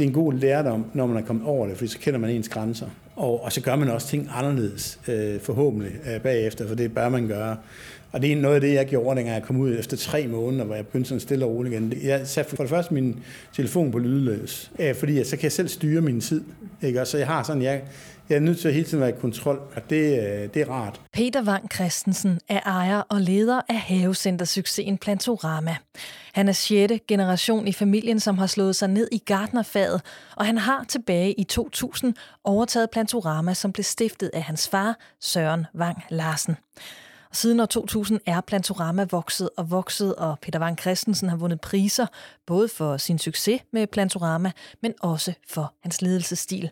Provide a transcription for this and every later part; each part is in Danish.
det er en god lærdom, når man er kommet over det, for så kender man ens grænser. Og, og så gør man også ting anderledes, øh, forhåbentlig, øh, bagefter, for det bør man gøre. Og det er noget af det, jeg gjorde, dengang jeg kom ud efter tre måneder, hvor jeg begyndte sådan stille og roligt igen. Jeg satte for det første min telefon på lydløs, øh, fordi at så kan jeg selv styre min tid. Ikke? Og så jeg har sådan, jeg, jeg er nødt til at hele tiden være i kontrol, og det, øh, det er rart. Peter Wang Christensen er ejer og leder af havecentersuccesen Plantorama. Han er 6. generation i familien, som har slået sig ned i gardnerfaget, og han har tilbage i 2000 overtaget Plantorama, som blev stiftet af hans far, Søren Wang Larsen. Siden år 2000 er Plantorama vokset og vokset, og Peter Van Christensen har vundet priser, både for sin succes med Plantorama, men også for hans ledelsesstil.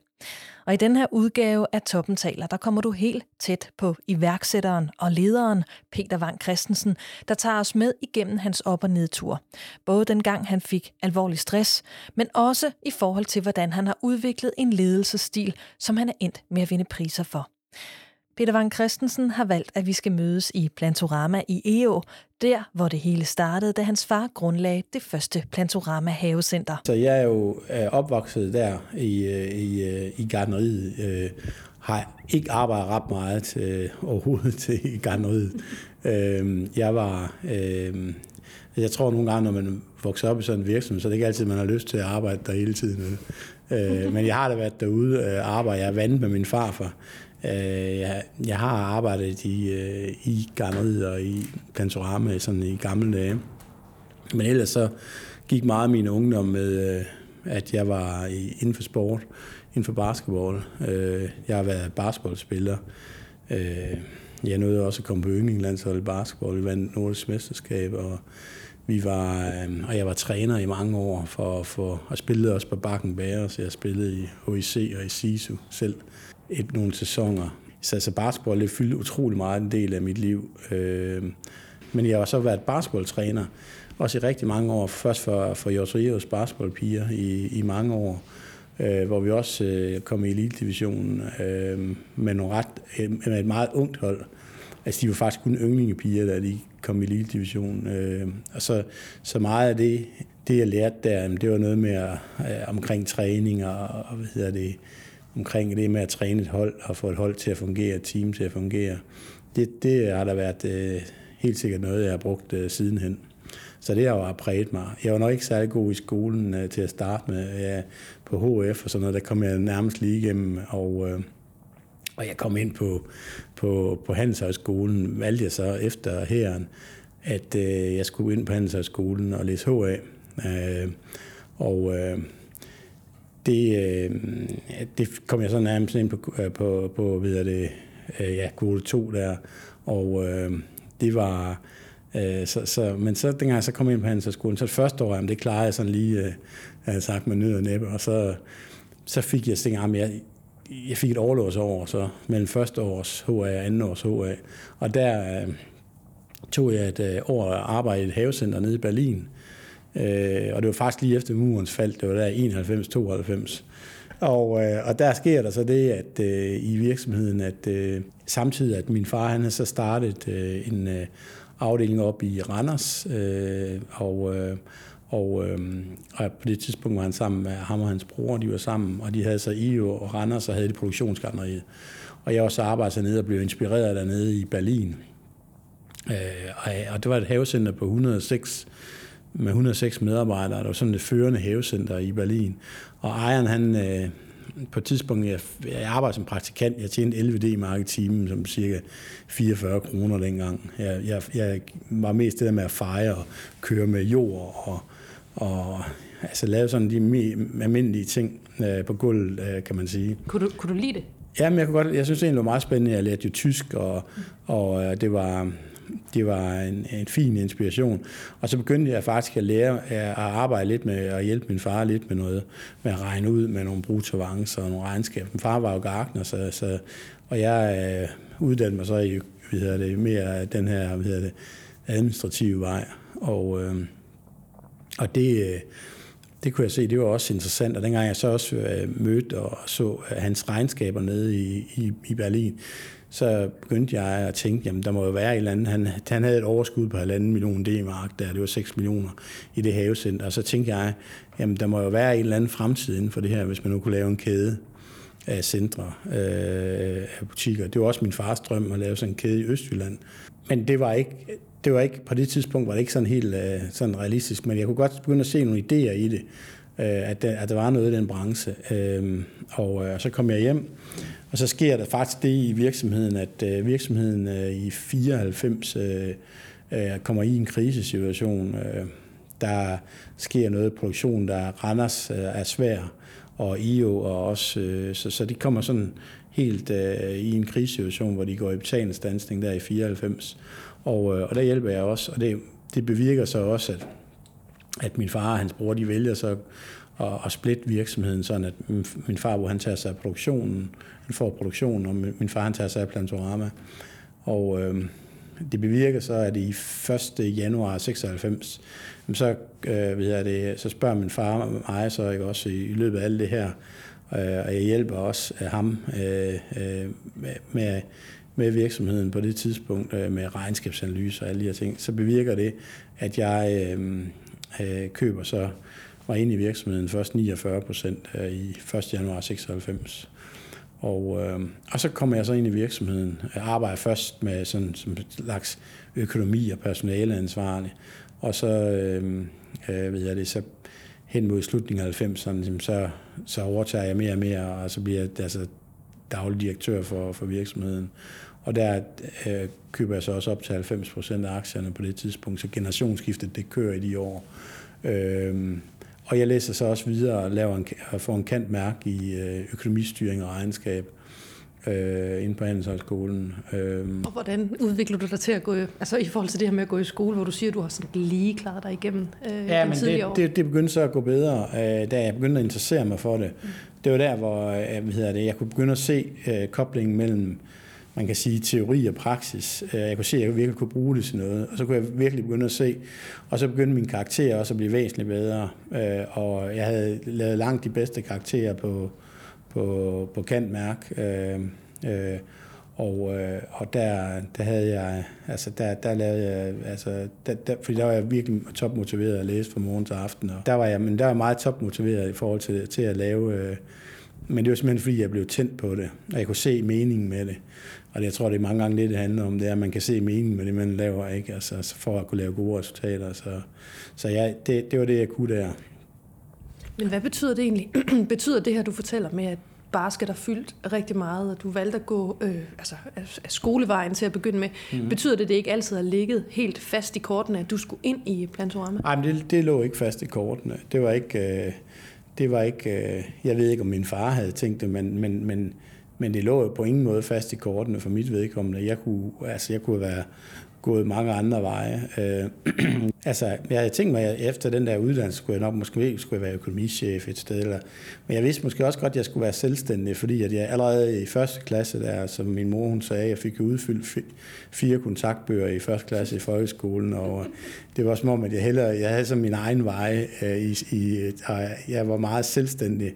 Og i den her udgave af Toppen taler, der kommer du helt tæt på iværksætteren og lederen Peter Van Christensen, der tager os med igennem hans op- og nedtur. Både dengang han fik alvorlig stress, men også i forhold til, hvordan han har udviklet en ledelsesstil, som han er endt med at vinde priser for. Peter Wang Christensen har valgt, at vi skal mødes i Plantorama i EO, der hvor det hele startede, da hans far grundlagde det første Plantorama Havecenter. Så jeg er jo opvokset der i, øh, i, øh, i gardneriet, øh, har ikke arbejdet ret meget til, overhovedet til gardneriet. Øh, jeg var... Øh, jeg tror nogle gange, når man vokser op i sådan en virksomhed, så er det ikke altid, man har lyst til at arbejde der hele tiden. Øh, men jeg har da været derude og arbejde. Jeg er vandet med min farfar. Øh, jeg, jeg har arbejdet i, øh, i garneriet og i Plantorama sådan i gamle dage. Men ellers så gik meget af min ungdom med, øh, at jeg var inden for sport, inden for basketball. Øh, jeg har været basketballspiller. Jeg nåede også at komme på yndlingslandsholdet i basketball. Vi vandt Nordisk Mesterskab, og vi var, og jeg var træner i mange år for, for at spille også på Bakken Bære, så jeg spillede i HIC og i SISU selv et, nogle sæsoner. Så altså basketball det fyldte utrolig meget en del af mit liv. Øh, men jeg har så været basketballtræner, også i rigtig mange år. Først for, for Jors Rios basketballpiger i, i mange år, øh, hvor vi også øh, kom i elite-divisionen øh, med, nogle ret, øh, med et meget ungt hold. Altså, de var faktisk kun yndlingepiger, da de kom i elitedivisionen. Øh, og så, så meget af det, det jeg lærte der, det var noget med øh, omkring træning og, og hvad hedder det, omkring det med at træne et hold og få et hold til at fungere, et team til at fungere. Det, det har der været øh, helt sikkert noget, jeg har brugt øh, sidenhen. Så det har jo præget mig. Jeg var nok ikke særlig god i skolen øh, til at starte med. Ja, på HF og sådan noget, der kom jeg nærmest lige igennem, og, øh, og jeg kom ind på, på, på Handelshøjskolen, valgte jeg så efter herren, at øh, jeg skulle ind på Handelshøjskolen og læse HA. Øh, og øh, det, øh, det kom jeg så nærmest ind på, øh, på, på videre det, øh, ja, kvote 2 der, og øh, det var, øh, så, så, men så dengang jeg så kom ind på handelshøjskolen, så det første år, jamen, det klarede jeg sådan lige, øh, jeg sagt med nød og næppe, og så, så fik jeg tænkt, jeg, jeg fik et overlåsår så mellem første års HA og anden års HA, og der øh, tog jeg et øh, år at arbejde i et havecenter nede i Berlin, Øh, og det var faktisk lige efter murens fald, det var der 91-92. Og, øh, og der sker der så det, at øh, i virksomheden, at øh, samtidig at min far han har så startet øh, en øh, afdeling op i Randers, øh, og, øh, og, øh, og på det tidspunkt var han sammen med ham og hans bror, de var sammen, og de havde så i og Randers og havde det produktionsgarneriet. Og jeg også arbejdet nede og blev inspireret dernede i Berlin. Øh, og, og det var et havecenter på 106 med 106 medarbejdere. Der var sådan et førende havecenter i Berlin. Og ejeren, han, øh, på et tidspunkt, jeg, jeg arbejdede som praktikant, jeg tjente 11 D-mark i timen, som cirka 44 kroner dengang. Jeg, jeg, jeg var mest det der med at fejre og køre med jord og, og altså lave sådan de almindelige ting øh, på gulvet, øh, kan man sige. Kunne du, kunne du lide det? Ja, men jeg, kunne godt, jeg synes det var meget spændende. Jeg lærte jo tysk, og, og øh, det var det var en, en fin inspiration. Og så begyndte jeg faktisk at lære at arbejde lidt med at hjælpe min far lidt med noget, med at regne ud med nogle bruttoavancer og nogle regnskaber. Min far var jo gartner, så, så, og jeg øh, uddannede mig så i hvad hedder det, mere den her hvad hedder det, administrative vej. Og, øh, og det, øh, det kunne jeg se, det var også interessant, og dengang jeg så også øh, mødte og så hans regnskaber nede i, i, i Berlin, så begyndte jeg at tænke, jamen der må jo være et eller andet. Han, han havde et overskud på halvanden million D-mark, der det var 6 millioner i det havecenter, og så tænkte jeg, jamen der må jo være en eller anden fremtid inden for det her, hvis man nu kunne lave en kæde af centre øh, af butikker. Det var også min fars drøm at lave sådan en kæde i Østjylland. Men det var ikke, det var ikke på det tidspunkt var det ikke sådan helt øh, sådan realistisk, men jeg kunne godt begynde at se nogle idéer i det, øh, at, der, at der var noget i den branche. Øhm, øh, og øh, så kom jeg hjem, og så sker der faktisk det i virksomheden, at øh, virksomheden øh, i 94 øh, kommer i en krisesituation. Der sker noget i produktionen, der Randers er svær, og IO, og også, så, så de kommer sådan helt øh, i en krisesituation, hvor de går i betalingsdansning der i 94. Og, øh, og der hjælper jeg også, og det, det bevirker så også, at, at min far og hans bror, de vælger så og, og splitte virksomheden, sådan at min far, hvor han tager sig af produktionen, han får produktionen, og min far, han tager sig af Plantorama. Og øh, det bevirker så, at i 1. januar 96, så, øh, ved jeg det, så spørger min far mig så ikke også i, i løbet af alt det her, øh, og jeg hjælper også øh, ham øh, øh, med, med virksomheden på det tidspunkt, øh, med regnskabsanalyse og alle de her ting, så bevirker det, at jeg øh, øh, køber så var inde i virksomheden først 49 procent øh, i 1. januar 96. Og, øh, og så kommer jeg så ind i virksomheden. Jeg arbejder først med sådan som slags økonomi og personaleansvarlig. Og så, øh, øh, ved jeg det, så hen mod slutningen af 90'erne, så, så overtager jeg mere og mere, og så bliver jeg altså, daglig direktør for, for virksomheden. Og der øh, køber jeg så også op til 90 procent af aktierne på det tidspunkt, så generationsskiftet det kører i de år. Øh, og jeg læser så også videre og, laver en, og får en kant mærke i øh, økonomistyring og regnskab øh, inde på Handelshøjskolen. Øh. Og hvordan udvikler du dig til at gå, altså i forhold til det her med at gå i skole, hvor du siger, at du har sådan lige klaret dig igennem øh, ja, men det, år? Det, det begyndte så at gå bedre, øh, da jeg begyndte at interessere mig for det. Mm. Det var der, hvor øh, hvad hedder det, jeg kunne begynde at se øh, koblingen mellem man kan sige, teori og praksis. Øh, jeg kunne se, at jeg virkelig kunne bruge det til noget, og så kunne jeg virkelig begynde at se. Og så begyndte min karakter også at blive væsentligt bedre, øh, og jeg havde lavet langt de bedste karakterer på, på, på kantmærk. Øh, øh og, og der, der havde jeg, altså der, der lavede jeg, altså der, der, fordi der var jeg virkelig topmotiveret at læse fra morgen til aften, og der var jeg, men der var jeg meget topmotiveret i forhold til, til at lave, men det var simpelthen fordi, jeg blev tændt på det, og jeg kunne se meningen med det. Og jeg tror, det er mange gange det, det handler om, det er, at man kan se meningen med det, man laver, ikke? Altså, for at kunne lave gode resultater. Så, så ja, det, det var det, jeg kunne der. Men hvad betyder det egentlig? betyder det her, du fortæller med, at basket har fyldt rigtig meget, og du valgte at gå øh, altså, af skolevejen til at begynde med. Mm-hmm. Betyder det, at det ikke altid har ligget helt fast i kortene, at du skulle ind i Plantorama? Nej, men det, det lå ikke fast i kortene. Det var ikke... Øh, det var ikke... Øh, jeg ved ikke, om min far havde tænkt det, men, men, men men det lå jo på ingen måde fast i kortene for mit vedkommende. Jeg kunne, altså jeg kunne være gået mange andre veje. Øh, altså, jeg havde tænkt mig, at efter den der uddannelse skulle jeg nok måske skulle jeg være økonomichef et sted. Eller, men jeg vidste måske også godt, at jeg skulle være selvstændig, fordi at jeg allerede i første klasse, der, som min mor hun sagde, jeg fik udfyldt fire kontaktbøger i første klasse i folkeskolen, og det var som om, at jeg, hellere, jeg havde så min egen vej, øh, i, i, og jeg var meget selvstændig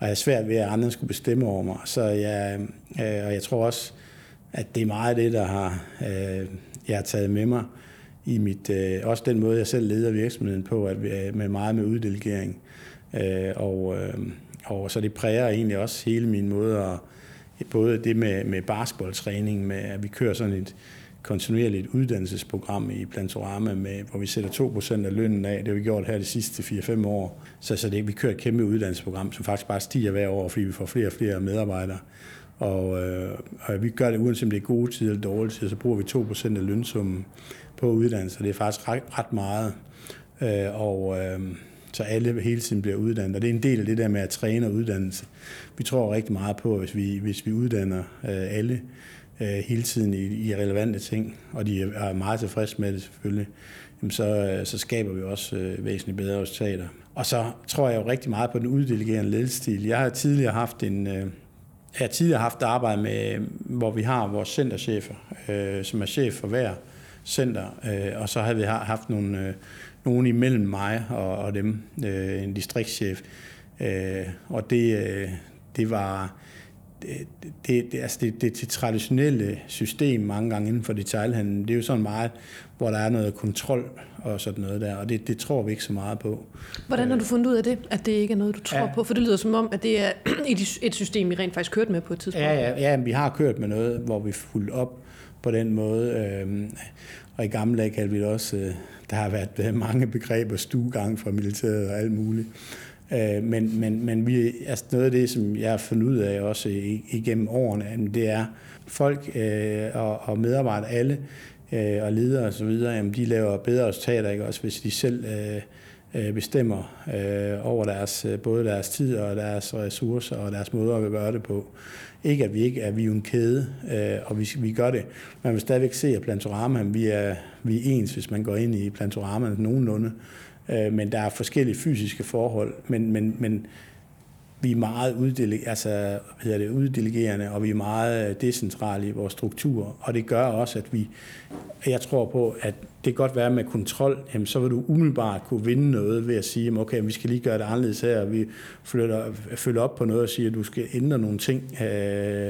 og jeg er svært ved, at andre skulle bestemme over mig. Så jeg, øh, og jeg tror også, at det er meget det, der har, øh, jeg har taget med mig i mit, øh, også den måde, jeg selv leder virksomheden på, at øh, med meget med uddelegering. Øh, og, øh, og så det præger egentlig også hele min måde at, både det med, med basketballtræning, med at vi kører sådan et, kontinuerligt uddannelsesprogram i Plantorama, med, hvor vi sætter 2% af lønnen af. Det har vi gjort her de sidste 4-5 år. Så, så det, vi kører et kæmpe uddannelsesprogram, som faktisk bare stiger hver år, fordi vi får flere og flere medarbejdere. Og, øh, og vi gør det, uanset om det er gode tider eller dårlige tider, så bruger vi 2% af lønsummen på uddannelse. Det er faktisk ret, ret meget. Øh, og øh, så alle hele tiden bliver uddannet. Og det er en del af det der med at træne og uddannelse. Vi tror rigtig meget på, at hvis vi, hvis vi uddanner øh, alle, øh, hele tiden i, i relevante ting, og de er meget tilfredse med det selvfølgelig, jamen så, øh, så skaber vi også øh, væsentligt bedre resultater. Og så tror jeg jo rigtig meget på den uddelegerende ledelsestil. Jeg har tidligere haft en... Øh, jeg har tidligere haft arbejde med, hvor vi har vores centerchefer, øh, som er chef for hver center, øh, og så havde vi haft nogle, øh, nogen imellem mig og, og dem, øh, en distriktschef, øh, og det, øh, det var det, det, det, altså det, det, det traditionelle system mange gange inden for detailhandlen, det er jo sådan meget, hvor der er noget kontrol og sådan noget der, og det, det tror vi ikke så meget på. Hvordan har du fundet ud af det, at det ikke er noget, du tror ja. på? For det lyder som om, at det er et system, vi rent faktisk kørt med på et tidspunkt. Ja, ja, ja vi har kørt med noget, hvor vi fulgt op på den måde, øhm, og i gamle dage kaldte vi det også, øh, der har været mange begreber, stuegang fra militæret og alt muligt. Øh, men, men, men vi, altså noget af det, som jeg har fundet ud af også igennem årene, det er folk øh, og, og medarbejdere alle, øh, og ledere og så videre, jamen de laver bedre resultater, ikke? også hvis de selv øh, øh bestemmer øh, over deres, øh, både deres tid og deres ressourcer og deres måder at gøre det på. Ikke at vi ikke er, vi er en kæde, øh, og vi, vi gør det. Man vil stadigvæk se, at Plantorama, vi er, vi er ens, hvis man går ind i Plantorama nogenlunde. Øh, men der er forskellige fysiske forhold, men, men, men vi er meget uddele, altså, hedder det, uddelegerende, og vi er meget øh, decentrale i vores struktur. Og det gør også, at vi, jeg tror på, at det kan godt være med kontrol, jamen, så vil du umiddelbart kunne vinde noget ved at sige, okay, vi skal lige gøre det anderledes her, og vi flytter, følger op på noget og siger, at du skal ændre nogle ting, øh,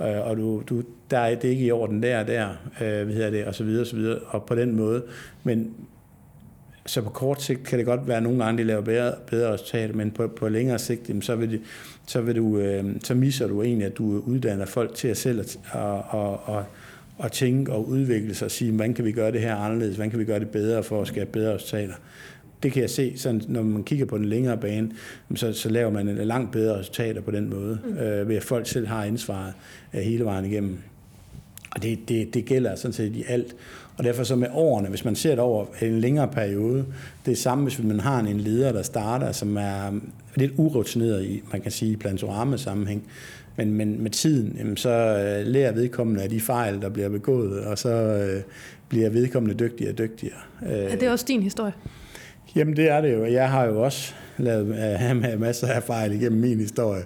øh, og du, du, der er det ikke i orden der og der, øh, hvad hedder det, og så videre, og så videre, og på den måde. Men, så på kort sigt kan det godt være, at nogle gange de laver bedre, bedre resultater, men på, på længere sigt, jamen, så, vil det, så, vil du, øh, så misser du egentlig, at du uddanner folk til at selv at, og, og, og, og tænke og udvikle sig og sige, hvordan kan vi gøre det her anderledes, hvordan kan vi gøre det bedre for at skabe bedre resultater. Det kan jeg se, sådan, når man kigger på den længere bane, så, så laver man en langt bedre resultater på den måde, mm. øh, ved at folk selv har ansvaret øh, hele vejen igennem. Og det, det, det gælder sådan set i alt. Og derfor så med årene, hvis man ser det over en længere periode, det er samme, hvis man har en leder, der starter, som er lidt urutineret i, man kan sige, i plantorama-sammenhæng, men, men med tiden, jamen, så øh, lærer vedkommende af de fejl, der bliver begået, og så øh, bliver vedkommende dygtigere og dygtigere. Er det også din historie? Jamen det er det jo. Jeg har jo også lavet øh, masser af fejl igennem min historie,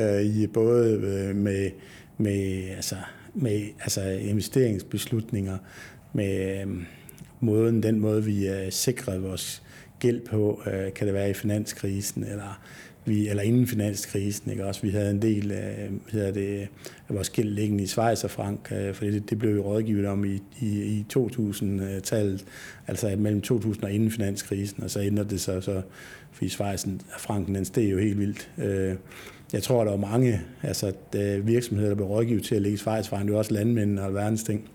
øh, i både øh, med, med, altså, med altså investeringsbeslutninger, med øhm, måden, den måde, vi øh, sikrede vores gæld på, øh, kan det være i finanskrisen, eller vi, eller inden finanskrisen, ikke også? Vi havde en del øh, af, hedder det, af vores gæld liggende i Schweiz og Frank, for det, det blev jo rådgivet om i, i, i 2000-tallet, altså mellem 2000 og inden finanskrisen, og så ændrede det sig så, fordi Schweiz og Franken, den steg jo helt vildt. Jeg tror, der var mange altså, virksomheder, der blev rådgivet til at ligge i Schweiz, for det var også landmænd og alverdens ting.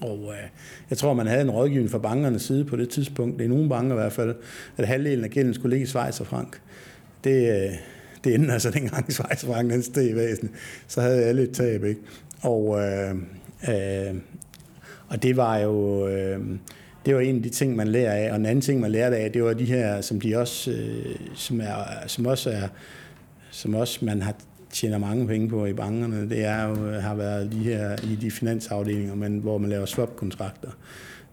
Og øh, jeg tror, man havde en rådgivning fra bankernes side på det tidspunkt, det er nogle banker i hvert fald, at halvdelen af gælden skulle ligge i Schweiz og frank. Det, øh, det endte altså dengang Schweiz og frank den steg i væsen. Så havde alle et tab, ikke? Og, øh, øh, og det var jo... Øh, det var en af de ting, man lærer af. Og en anden ting, man lærte af, det var de her, som de også, øh, som, er, som også er, som også man har tjener mange penge på i bankerne, det er jo, øh, har været de her i de finansafdelinger, men, hvor man laver swap-kontrakter.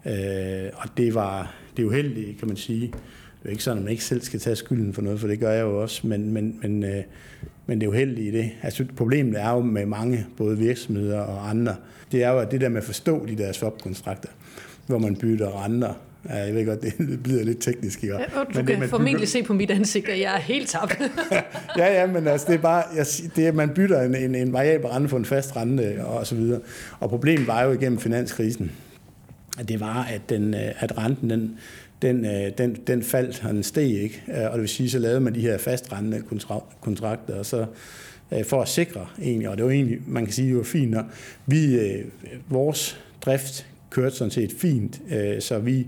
Øh, og det var det uheldige, kan man sige. Det er ikke sådan, at man ikke selv skal tage skylden for noget, for det gør jeg jo også, men, men, men, øh, men det er uheldigt i det. Altså, problemet er jo med mange, både virksomheder og andre, det er jo at det der med at forstå de der swap-kontrakter, hvor man bytter renter, Ja, jeg ved godt, det bliver lidt teknisk. Ikke? Ja, du men kan det, formentlig bygger... se på mit ansigt, at jeg er helt tabt. ja, ja, men altså, det er bare, jeg, det er, man bytter en, en, en variabel rente for en fast rente og så videre. Og problemet var jo igennem finanskrisen, at det var, at, den, øh, at renten, den, den, øh, den, den faldt, og den steg ikke. Øh, og det vil sige, så lavede man de her fastrente kontrakter, og så for at sikre egentlig, og det var egentlig, man kan sige, det var fint nok. Vi, vores drift kørte sådan set fint, øh, så vi,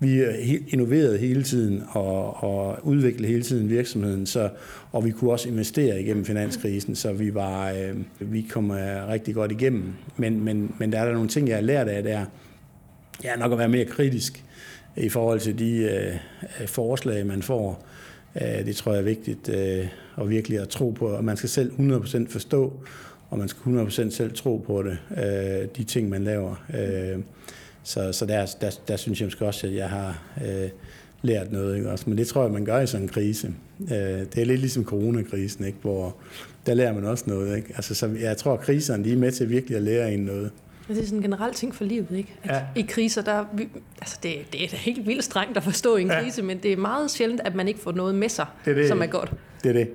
vi innoverede hele tiden og, og udviklede hele tiden virksomheden, så, og vi kunne også investere igennem finanskrisen, så vi, var, øh, vi kom øh, rigtig godt igennem. Men, men, men der er der nogle ting, jeg har lært af, der ja, nok at være mere kritisk i forhold til de øh, forslag, man får. Det tror jeg er vigtigt øh, og virkelig at tro på, at man skal selv 100% forstå, og man skal 100% selv tro på det, øh, de ting, man laver. Øh, så så der, der, der synes jeg måske også, at jeg har øh, lært noget. Ikke? Også, men det tror jeg, man gør i sådan en krise. Øh, det er lidt ligesom coronakrisen, ikke? hvor der lærer man også noget. Ikke? Altså, så jeg tror, at kriserne de er med til virkelig at lære en noget. Det er sådan en generel ting for livet, ikke? At ja. I kriser, der, altså det, det er helt vildt strengt at forstå i en ja. krise, men det er meget sjældent, at man ikke får noget med sig, det er det, som er godt. Det er det.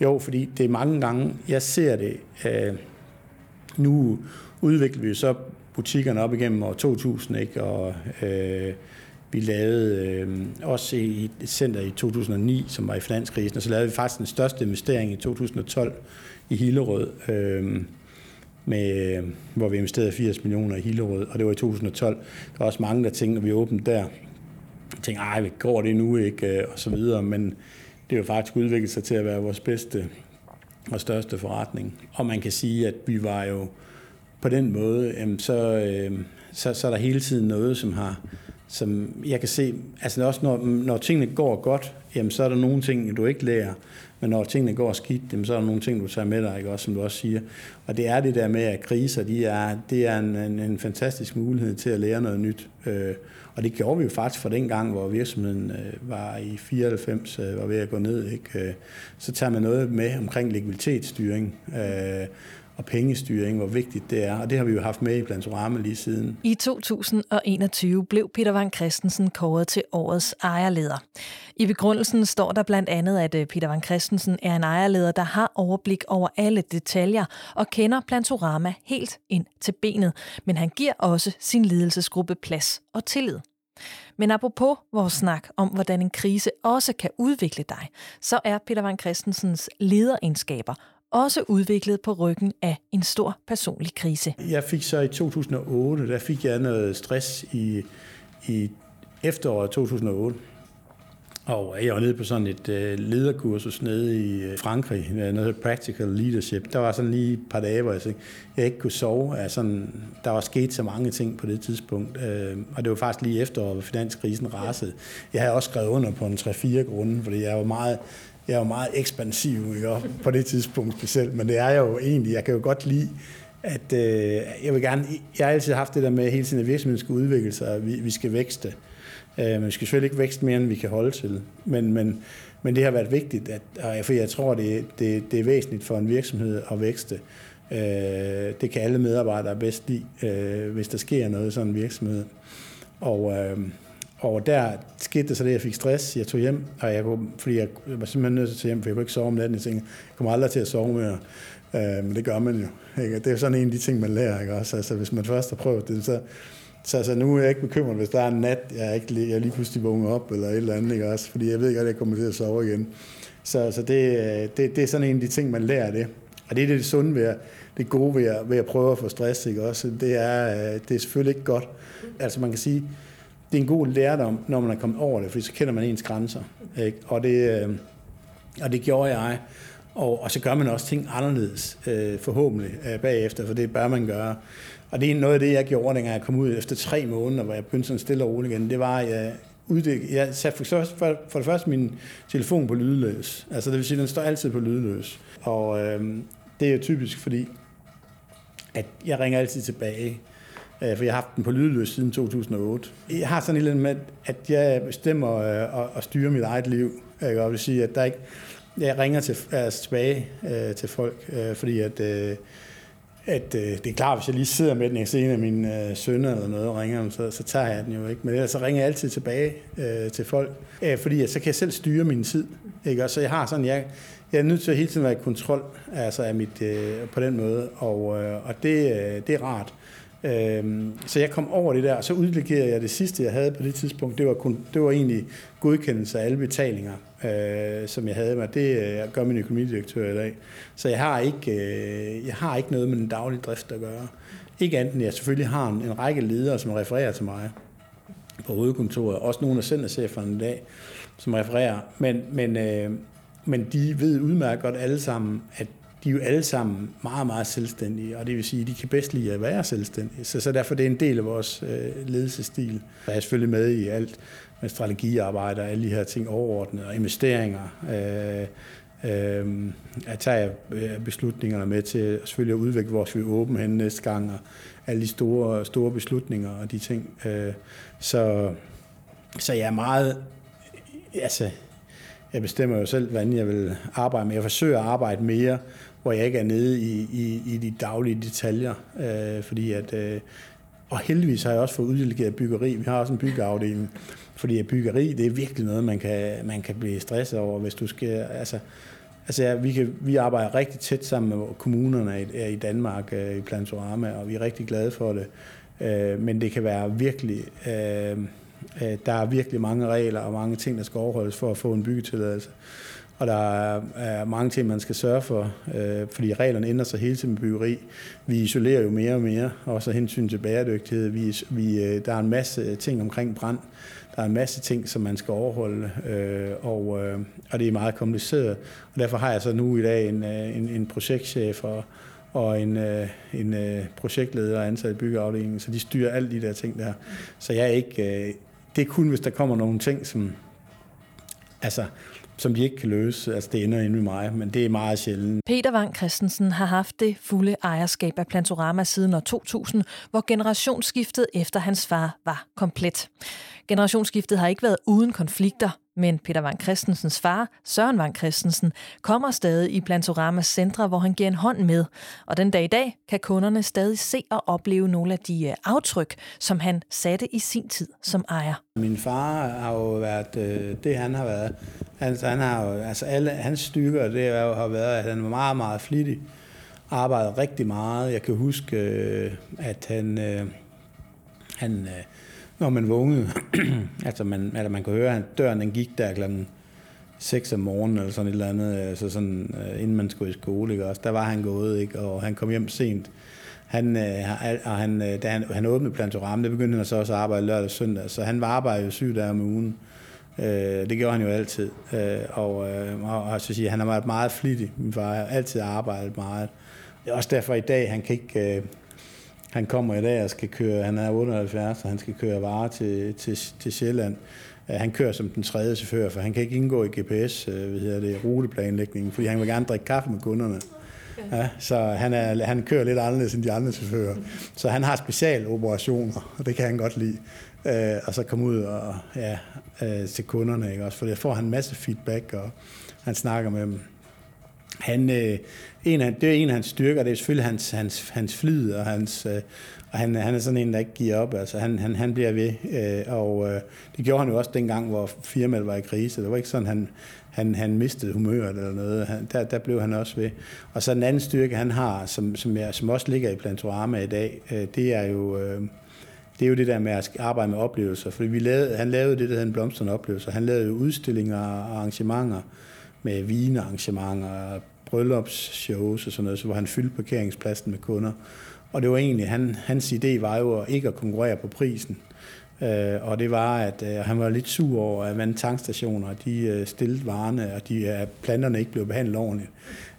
Jo, fordi det er mange gange, jeg ser det, øh, nu udvikler vi så butikkerne op igennem år 2000, ikke? og øh, vi lavede øh, også i et center i 2009, som var i finanskrisen, og så lavede vi faktisk den største investering i 2012 i Hillerød, øh, med, øh, hvor vi investerede 80 millioner i Hillerød, og det var i 2012. Der var også mange, der tænkte, når vi åbnede der, tænkte, ej, går det nu ikke, øh, og så videre, men det er jo faktisk udviklet sig til at være vores bedste og største forretning. Og man kan sige, at vi var jo på den måde, så, øh, så, så er der hele tiden noget, som har som jeg kan se, altså også når, når tingene går godt, jamen så er der nogle ting, du ikke lærer, men når tingene går skidt, jamen så er der nogle ting, du tager med dig, ikke? Også, som du også siger. Og det er det der med, at kriser, de er, det er en, en, en fantastisk mulighed til at lære noget nyt. Øh, og det gjorde vi jo faktisk fra den gang, hvor virksomheden øh, var i 94, øh, var ved at gå ned. Ikke? Øh, så tager man noget med omkring likviditetsstyring. Øh, og pengestyring, hvor vigtigt det er. Og det har vi jo haft med i Plantorama lige siden. I 2021 blev Peter Van Christensen kåret til årets ejerleder. I begrundelsen står der blandt andet, at øh, Peter Van Christensen er en ejerleder, der har overblik over alle detaljer og kender Plantorama helt ind til benet. Men han giver også sin ledelsesgruppe plads og tillid. Men apropos vores snak om, hvordan en krise også kan udvikle dig, så er Peter Van Christensens lederegenskaber også udviklet på ryggen af en stor personlig krise. Jeg fik så i 2008, der fik jeg noget stress i, i efteråret 2008. Og jeg var nede på sådan et øh, lederkursus nede i øh, Frankrig, noget hedder Practical Leadership. Der var sådan lige et par dage, hvor jeg, tænkte, jeg ikke kunne sove. Altså, sådan, der var sket så mange ting på det tidspunkt. Øh, og det var faktisk lige efter, hvor finanskrisen rasede. Jeg havde også skrevet under på en 3-4 grunde, fordi jeg var meget jeg er jo meget ekspansiv ikke? på det tidspunkt specielt, men det er jeg jo egentlig. Jeg kan jo godt lide, at øh, jeg vil gerne, jeg har altid haft det der med, hele tiden at virksomheden skal udvikle sig, og vi, vi skal vækste. Øh, men vi skal selvfølgelig ikke vækste mere, end vi kan holde til. Men, men, men det har været vigtigt, at, for jeg tror, det, det, det er væsentligt for en virksomhed at vækste. Øh, det kan alle medarbejdere bedst lide, øh, hvis der sker noget i sådan en virksomhed. Og, øh, og der skete det så det, at jeg fik stress. Jeg tog hjem, og jeg kunne, fordi jeg var simpelthen nødt til at tage hjem, for jeg kunne ikke sove om natten. Jeg tænkte, jeg kommer aldrig til at sove mere. Øh, men det gør man jo. Ikke? Det er sådan en af de ting, man lærer. Ikke? Også, altså, hvis man først har prøvet det, så, så altså, nu er jeg ikke bekymret, hvis der er en nat, jeg, er ikke, jeg lige pludselig vågner op, eller et eller andet, ikke? Også, fordi jeg ved ikke, at jeg kommer til at sove igen. Så, så det, øh, det, det er sådan en af de ting, man lærer det. Og det er det sunde ved at, det gode ved at, ved at prøve at få stress, ikke? Også, det, er, øh, det er selvfølgelig ikke godt. Altså man kan sige, det er en god lærdom, når man er kommet over det, for så kender man ens grænser. Ikke? Og, det, øh, og det gjorde jeg. Og, og så gør man også ting anderledes, øh, forhåbentlig, øh, bagefter, for det bør man gøre. Og det er noget af det, jeg gjorde, dengang jeg kom ud efter tre måneder, hvor jeg begyndte sådan stille og roligt igen. Det var, at jeg, uddæk, jeg satte for, for, for det første min telefon på lydløs. Altså det vil sige, at den står altid på lydløs. Og øh, det er jo typisk, fordi at jeg ringer altid tilbage. Øh, for jeg har haft den på lydløs siden 2008. Jeg har sådan et eller andet med, at jeg bestemmer øh, og, og styrer mit eget liv. Øh, jeg vil sige, at der ikke, jeg ringer til, altså tilbage øh, til folk, øh, fordi at, øh, at øh, det er klart, hvis jeg lige sidder med den, jeg ser en af mine øh, sønner eller noget og ringer dem, så, så tager jeg den jo ikke. Men ellers så ringer jeg altid tilbage øh, til folk, øh, fordi at, så kan jeg selv styre min tid. Ikke? Og så jeg har sådan, jeg, jeg er nødt til at hele tiden være i kontrol altså af mit, øh, på den måde, og, øh, og det, øh, det er rart. Øhm, så jeg kom over det der, og så udlegerede jeg det sidste, jeg havde på det tidspunkt. Det var, kun, det var egentlig godkendelse af alle betalinger, øh, som jeg havde med. Det øh, gør min økonomidirektør i dag. Så jeg har ikke, øh, jeg har ikke noget med den daglige drift at gøre. Ikke andet end, jeg selvfølgelig har en, en række ledere, som refererer til mig på hovedkontoret. Også nogle af sendercheferne i dag, som refererer. Men, men, øh, men de ved udmærket godt alle sammen, at de er jo alle sammen meget, meget selvstændige, og det vil sige, at de kan bedst lide at være selvstændige. Så, så derfor det er en del af vores øh, ledelsesstil. Jeg er selvfølgelig med i alt med strategiarbejde og alle de her ting overordnet, og investeringer. Øh, øh, at tage øh, beslutningerne med til selvfølgelig at udvikle, hvor skal vi åbne hen næste gang, og alle de store, store beslutninger og de ting. Øh, så, så jeg er meget, altså, jeg bestemmer jo selv, hvordan jeg vil arbejde med. Jeg forsøger at arbejde mere, hvor jeg ikke er nede i, i, i de daglige detaljer, øh, fordi at, øh, og heldigvis har jeg også fået uddelegeret byggeri. Vi har også en byggeafdeling, fordi at byggeri, det er virkelig noget, man kan, man kan blive stresset over, hvis du skal, altså, Altså, ja, vi, kan, vi arbejder rigtig tæt sammen med kommunerne i, i Danmark øh, i Plantorama, og vi er rigtig glade for det. Øh, men det kan være virkelig... Øh, øh, der er virkelig mange regler og mange ting, der skal overholdes for at få en byggetilladelse. Og der er, er mange ting, man skal sørge for, øh, fordi reglerne ændrer sig hele tiden med byggeri. Vi isolerer jo mere og mere, også af hensyn til bæredygtighed. Vi, vi, øh, der er en masse ting omkring brand, der er en masse ting, som man skal overholde, øh, og, øh, og det er meget kompliceret. Og derfor har jeg så nu i dag en, øh, en, en projektchef og, og en, øh, en øh, projektleder ansat i byggeafdelingen, så de styrer alle de der ting der. Så jeg er ikke... Øh, det er kun, hvis der kommer nogle ting, som... Altså, som de ikke kan løse. Altså, det ender inde med mig, men det er meget sjældent. Peter Wang Christensen har haft det fulde ejerskab af Plantorama siden år 2000, hvor generationsskiftet efter hans far var komplet. Generationsskiftet har ikke været uden konflikter, men Peter Vang Christensens far, Søren Vang Christensen, kommer stadig i Plantoramas centre, hvor han giver en hånd med. Og den dag i dag kan kunderne stadig se og opleve nogle af de øh, aftryk, som han satte i sin tid som ejer. Min far har jo været øh, det, han har været. Han, han har jo, altså alle hans stykker, det har været, at han var meget, meget flittig. Arbejdede rigtig meget. Jeg kan huske, øh, at han, øh, han øh, når man vågnede. altså man, altså man kunne høre, at døren den gik der klokken 6 om morgenen, eller sådan et eller andet, øh, altså sådan, øh, inden man skulle i skole, ikke? Også, der var han gået, ikke? og han kom hjem sent. Han, øh, og han, da han, han åbnede Plantoram, det begyndte han så også at arbejde lørdag og søndag, så han var arbejdet jo syv dage om ugen. Uh, det gjorde han jo altid. Uh, og, og, og så siger, han har været meget flittig. Min far har altid arbejdet meget. Det er også derfor i dag, han kan ikke han kommer i dag og skal køre, han er 78, og han skal køre varer til, til, til Sjælland. Han kører som den tredje chauffør, for han kan ikke indgå i GPS, øh, hvad hedder det, ruteplanlægningen, fordi han vil gerne drikke kaffe med kunderne. Ja, så han, er, han kører lidt anderledes end de andre chauffører. Så han har specialoperationer, og det kan han godt lide. Øh, og så komme ud og, ja, øh, til kunderne, ikke? Også, for der får han en masse feedback, og han snakker med dem. Han, øh, en af, det er en af hans styrker, det er selvfølgelig hans, hans, hans flid, og, hans, øh, og han, han er sådan en, der ikke giver op. Altså, han, han, han bliver ved, øh, og øh, det gjorde han jo også dengang, hvor firmaet var i krise. Det var ikke sådan, han, han, han mistede humøret eller noget. Han, der, der blev han også ved. Og så den anden styrke, han har, som, som, jeg, som også ligger i Plantorama i dag, øh, det er jo... Øh, det er jo det der med at arbejde med oplevelser. For vi lavede, han lavede det, der hedder en blomstrende oplevelse. Han lavede jo udstillinger og arrangementer med vinearrangementer, bryllupsshows og sådan noget, så hvor han fyldte parkeringspladsen med kunder. Og det var egentlig, han, hans idé var jo ikke at konkurrere på prisen. Øh, og det var, at øh, han var lidt sur over, at vand tankstationer, de øh, stillede varerne, og de, at planterne ikke blev behandlet ordentligt.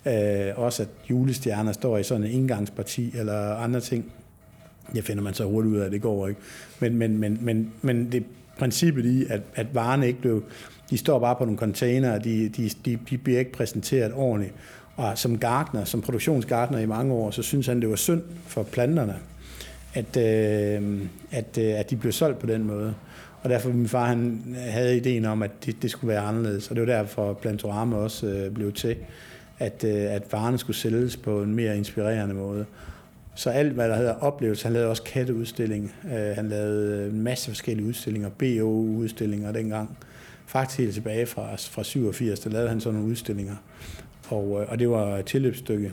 Øh, også at julestjerner står i sådan en indgangsparti eller andre ting. Det finder man så hurtigt ud af, at det går ikke. Men, men, men, men, men det princippet i, at, at varerne ikke blev... De står bare på nogle container, de, de, de, de bliver ikke præsenteret ordentligt. Og som gartner, som produktionsgartner i mange år, så synes han, det var synd for planterne, at, øh, at, øh, at de blev solgt på den måde. Og derfor min far han havde ideen om, at det, det skulle være anderledes. Og det var derfor Plantorama også øh, blev til, at, øh, at varerne skulle sælges på en mere inspirerende måde. Så alt, hvad der hedder oplevelse, han lavede også katteudstilling, øh, han lavede øh, en masse forskellige udstillinger, BO-udstillinger dengang. Faktisk helt tilbage fra, fra 87, der lavede han sådan nogle udstillinger og, øh, og det var et tilløbsstykke.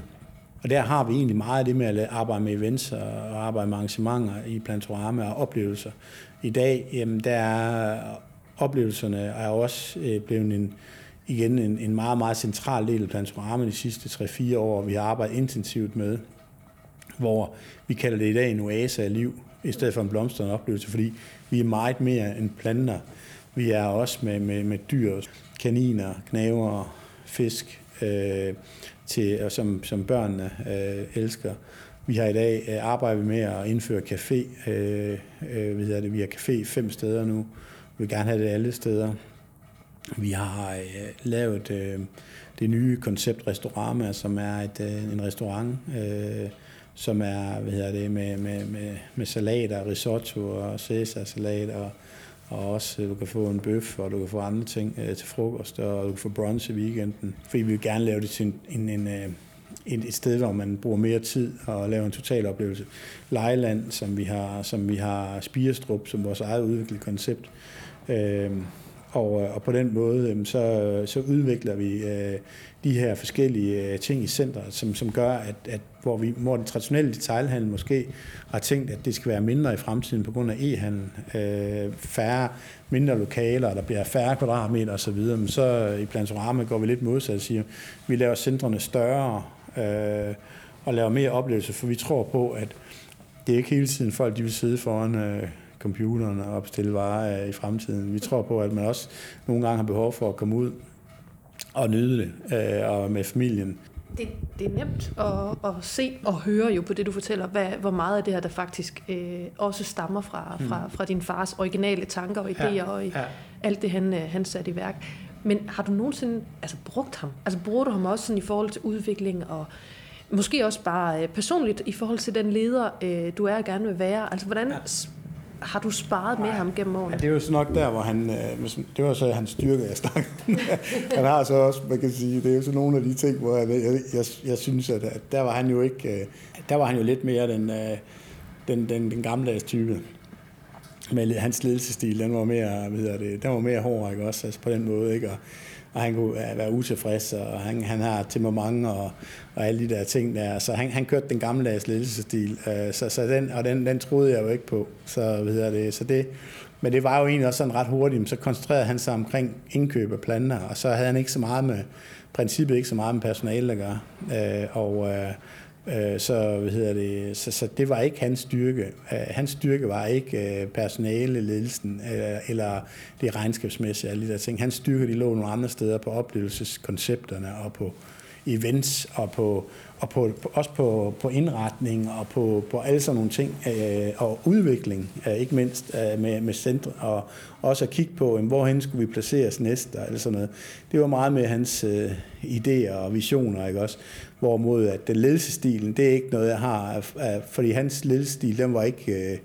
Og der har vi egentlig meget af det med at arbejde med events og arbejde med arrangementer i Plantorama og oplevelser. I dag, jamen, der er oplevelserne er også øh, blevet en, igen en, en meget, meget central del af Plantorama de sidste 3-4 år, vi har arbejdet intensivt med, hvor vi kalder det i dag en oase af liv, i stedet for en blomstrende oplevelse, fordi vi er meget mere end planter. Vi er også med, med, med dyr, kaniner, knaver, fisk, øh, til, og som, som børnene øh, elsker. Vi har i dag øh, arbejdet med at indføre café. Øh, øh, hvad hedder det? Vi har café fem steder nu. Vi vil gerne have det alle steder. Vi har øh, lavet øh, det nye koncept Restaurama, som er et, øh, en restaurant, øh, som er hvad hedder det, med, med, med, med salater, risotto og Caesar-salat og, og også øh, du kan få en bøf, og du kan få andre ting øh, til frokost, og du kan få brunch i weekenden. Fordi vi vil gerne lave det til en, en, en, øh, en, et sted, hvor man bruger mere tid og laver en total oplevelse. Lejeland, som vi har, som vi har Spirestrup som vores eget udviklet koncept. Øh, og, øh, og på den måde, øhm, så, så udvikler vi øh, de her forskellige øh, ting i centret, som, som gør, at, at hvor, vi, hvor den traditionelle detailhandel måske har tænkt, at det skal være mindre i fremtiden på grund af e-handel, øh, færre, mindre lokaler, der bliver færre kvadratmeter osv., men så i Plantorama går vi lidt modsat og siger, at vi laver centrene større øh, og laver mere oplevelse, for vi tror på, at det er ikke hele tiden folk, de vil sidde foran øh, computeren og opstille varer i fremtiden. Vi tror på, at man også nogle gange har behov for at komme ud og nyde det, øh, og med familien. Det, det er nemt at, at se og høre jo på det, du fortæller, hvad, hvor meget af det her, der faktisk øh, også stammer fra, mm. fra, fra din fars originale tanker og idéer ja, og ja. alt det, han, øh, han satte i værk. Men har du nogensinde altså, brugt ham? Altså bruger du ham også sådan i forhold til udvikling og måske også bare øh, personligt i forhold til den leder, øh, du er og gerne vil være? Altså hvordan ja har du sparet med ham gennem årene? Ja, det er jo så nok der, hvor han, øh, det var så hans styrke, jeg snakkede Han har så også, man kan sige, det er jo så nogle af de ting, hvor jeg, jeg, jeg, jeg synes, at, der var han jo ikke, øh, der var han jo lidt mere den, øh, den, den, den gammeldags type. Men hans ledelsestil, den var mere, hvad hedder det, den var mere hård, ikke også, altså på den måde, ikke? Og, og han kunne øh, være utilfreds, og han, han har temperament og, og alle de der ting der. Så han, han kørte den gammeldags ledelsesstil, øh, så, så den, og den, den troede jeg jo ikke på. Så, hvad det, så det, men det var jo egentlig også sådan ret hurtigt, så koncentrerede han sig omkring indkøb af planter, og så havde han ikke så meget med, princippet ikke så meget med personale at gøre. Øh, og, Øh, Øh, så, hvad hedder det, så, så det var ikke hans styrke. Øh, hans styrke var ikke øh, personale, ledelsen eller det regnskabsmæssige, alle de der ting. Hans styrke de lå nogle andre steder på oplevelseskoncepterne og på events og på, og på, også på, på indretning og på, på alle sådan nogle ting, og udvikling, ikke mindst med, med centre, og også at kigge på, hvorhen skulle vi placeres næste, og sådan noget. Det var meget med hans idéer og visioner, ikke også? Hvorimod at den ledelsestilen, det er ikke noget, jeg har, fordi hans ledelsestil, den var ikke, øh,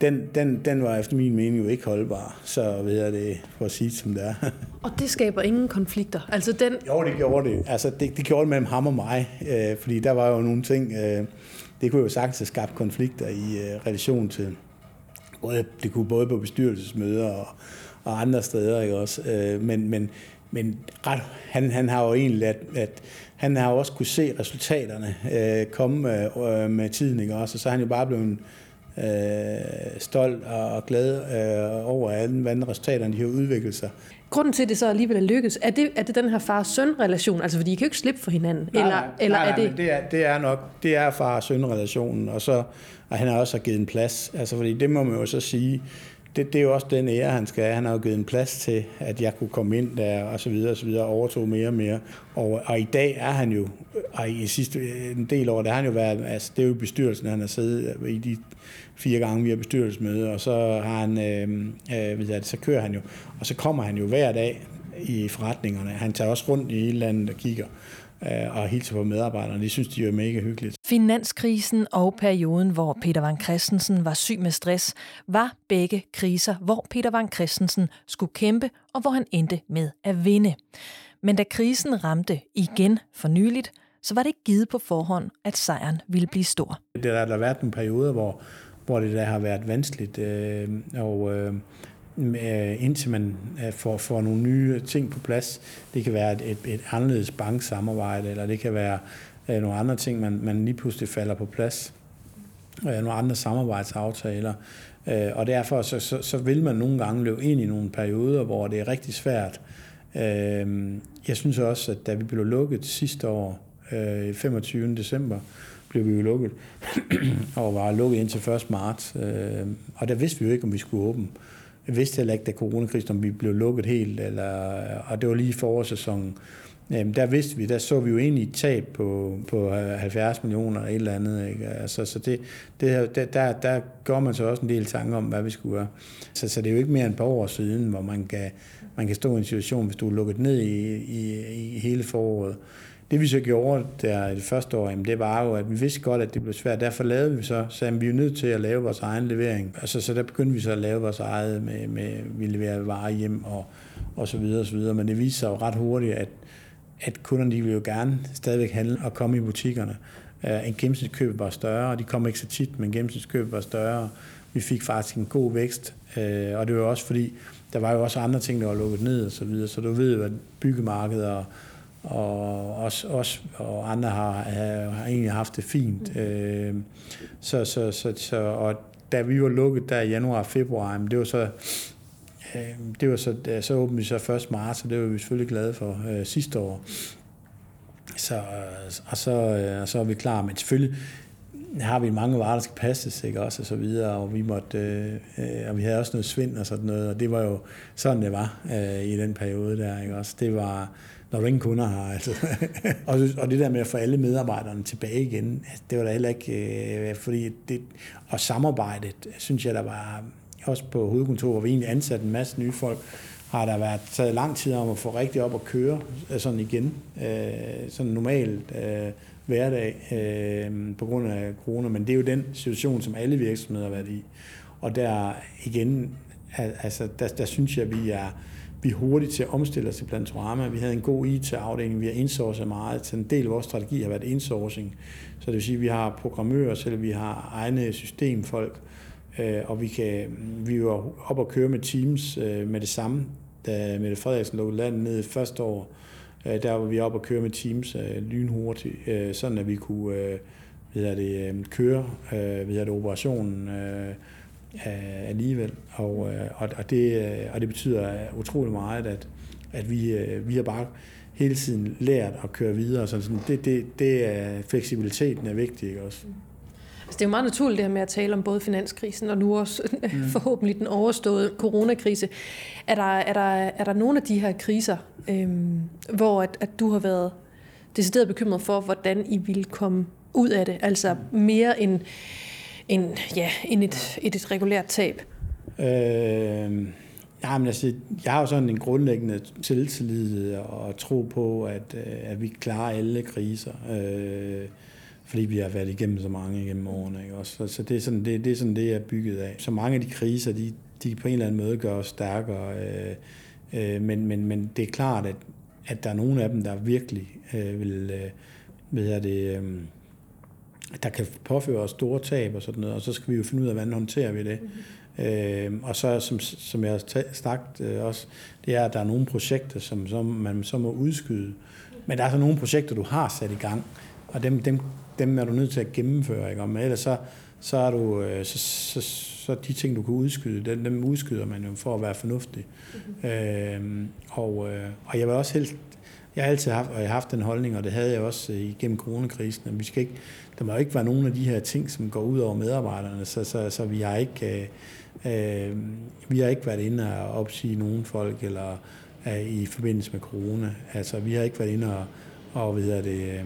den, den, den var efter min mening jo ikke holdbar. Så ved jeg det, for at sige som det er. Og det skaber ingen konflikter? Altså den... Jo, det gjorde det. Altså det, det gjorde det mellem ham og mig, øh, fordi der var jo nogle ting, øh, det kunne jo sagtens have skabt konflikter i øh, relation til, både, det kunne både på bestyrelsesmøder og, og andre steder, ikke også? Øh, men, men, men ret, han, han har jo egentlig, at, at han har også kunne se resultaterne øh, komme øh, med tiden, ikke også? Og så er han jo bare blevet øh, stolt og glad øh, over alle hvordan resultaterne de har udviklet sig. Grunden til, at det så alligevel er lykkedes, er det, er det den her far-søn-relation? Altså, fordi I kan jo ikke slippe for hinanden. Nej, eller, nej, eller nej, er det... det, er, det er nok, det er far-søn-relationen, og så og han har også givet en plads. Altså, fordi det må man jo så sige, det, det er jo også den ære, han skal have. Han har jo givet en plads til, at jeg kunne komme ind der, og så videre, og så videre, og overtog mere og mere. Og, og i dag er han jo, og i sidste en del år, der har han jo været, altså det er jo bestyrelsen, han har siddet i de fire gange, vi har bestyrelsesmøde, og så har han, øh, øh, ved så kører han jo, og så kommer han jo hver dag i forretningerne. Han tager også rundt i hele landet og kigger og hilser på medarbejderne. Det synes de jo er mega hyggeligt. Finanskrisen og perioden, hvor Peter Van Christensen var syg med stress, var begge kriser, hvor Peter Van Christensen skulle kæmpe, og hvor han endte med at vinde. Men da krisen ramte igen for nyligt, så var det ikke givet på forhånd, at sejren ville blive stor. Det der, der har været en periode, hvor, hvor det der har været vanskeligt, øh, og øh, indtil man øh, får, får nogle nye ting på plads. Det kan være et, et, et anderledes banksamarbejde, eller det kan være øh, nogle andre ting, man, man lige pludselig falder på plads. Øh, nogle andre samarbejdsaftaler. Øh, og derfor så, så, så vil man nogle gange løbe ind i nogle perioder, hvor det er rigtig svært. Øh, jeg synes også, at da vi blev lukket sidste år, øh, 25. december, blev vi jo lukket, og var lukket indtil 1. marts. Øh, og der vidste vi jo ikke, om vi skulle åbne. Jeg vidste heller ikke, da coronakrisen, om vi blev lukket helt, eller, og det var lige forårssæsonen. Jamen, der vidste vi, der så vi jo egentlig et tab på, på 70 millioner eller et eller andet. Ikke? Altså, så det, det, der, der, der gør man så også en del tanker om, hvad vi skulle gøre. Så, så det er jo ikke mere end et par år siden, hvor man kan, man kan stå i en situation, hvis du er lukket ned i, i, i hele foråret, det vi så gjorde der det første år, jamen, det var jo, at vi vidste godt, at det blev svært. Derfor lavede vi så, så vi er nødt til at lave vores egen levering. Altså, så der begyndte vi så at lave vores eget med, med vi leverer varer hjem og, og så videre og så videre. Men det viste sig jo ret hurtigt, at, at kunderne de ville jo gerne stadigvæk handle og komme i butikkerne. Uh, en gennemsnitskøb var større, og de kom ikke så tit, men gennemsnitskøb var større. Vi fik faktisk en god vækst, uh, og det var også fordi, der var jo også andre ting, der var lukket ned og så videre. Så du ved jo, at byggemarkedet og, og også, også og andre har, har egentlig haft det fint. Mm. Øh, så, så, så, så, og da vi var lukket der i januar og februar, det var så øh, det var så, så åbnede vi så 1. marts, og det var vi selvfølgelig glade for øh, sidste år. Så, og så, øh, og så er vi klar, men selvfølgelig har vi mange varer, der skal passes, ikke også, og så videre, og vi måtte, øh, øh, og vi havde også noget svind og sådan noget, og det var jo sådan, det var øh, i den periode der, ikke også. Det var, når du ingen kunder har. Altså. og, og det der med at få alle medarbejderne tilbage igen, altså, det var da heller ikke, øh, fordi det, og samarbejdet, synes jeg, der var også på hovedkontoret, hvor vi egentlig ansatte en masse nye folk, har der været taget lang tid om at få rigtig op at køre øh, sådan igen, øh, sådan normalt øh, hverdag øh, på grund af corona, men det er jo den situation, som alle virksomheder har været i. Og der igen, altså der, der synes jeg, vi er, vi er hurtigt til at omstille os til Plantorama. Vi havde en god IT-afdeling, vi har indsourcet meget, så en del af vores strategi har været insourcing. Så det vil sige, at vi har programmører, selv vi har egne systemfolk, øh, og vi, kan, vi var op og køre med Teams øh, med det samme, da Mette Frederiksen lå landet ned første år. Øh, der var vi op og køre med Teams øh, lynhurtigt, øh, sådan at vi kunne øh, hvad det, køre hvad det, operationen øh, alligevel. Og, øh, og, og, det, og det betyder utrolig meget, at, at vi, øh, vi har bare hele tiden lært at køre videre. Så sådan, det, det, det er, fleksibiliteten er vigtig også. Altså, det er jo meget naturligt det her med at tale om både finanskrisen og nu også mm. forhåbentlig den overståede coronakrise. Er der, er der, er der nogle af de her kriser, øhm, hvor at, at du har været decideret bekymret for, hvordan I ville komme ud af det? Altså mere end end, ja, end et, et, et regulært tab? Øh, ja, men altså, jeg har jo sådan en grundlæggende selvtillid og tro på, at, øh, at vi klarer alle kriser. Øh, fordi vi har været igennem så mange igennem årene. Ikke? Også, så, så det, er sådan, det, det er sådan det, jeg er bygget af. Så mange af de kriser, de, de på en eller anden måde gør os stærkere. Øh, øh, men, men, men det er klart, at, at der er nogle af dem, der virkelig øh, vil, øh, hvad det, øh, der kan påføre os store tab og sådan noget, og så skal vi jo finde ud af, hvordan håndterer vi det. Mm-hmm. Øh, og så, som, som jeg har sagt øh, også, det er, at der er nogle projekter, som, som man så må udskyde. Men der er så nogle projekter, du har sat i gang, og dem, dem, dem er du nødt til at gennemføre. Ikke? Men ellers så, så, er du, øh, så, så, så de ting, du kan udskyde, dem, dem udskyder man jo for at være fornuftig. Mm-hmm. Øh, og, og jeg vil også helst jeg har altid haft, og jeg har haft den holdning, og det havde jeg også øh, igennem coronakrisen, at vi skal ikke, der må ikke være nogen af de her ting, som går ud over medarbejderne, så, så, så vi har ikke, øh, øh, vi har ikke været inde og opsige nogen folk, eller øh, i forbindelse med corona. Altså, vi har ikke været inde og, og hvad hedder det,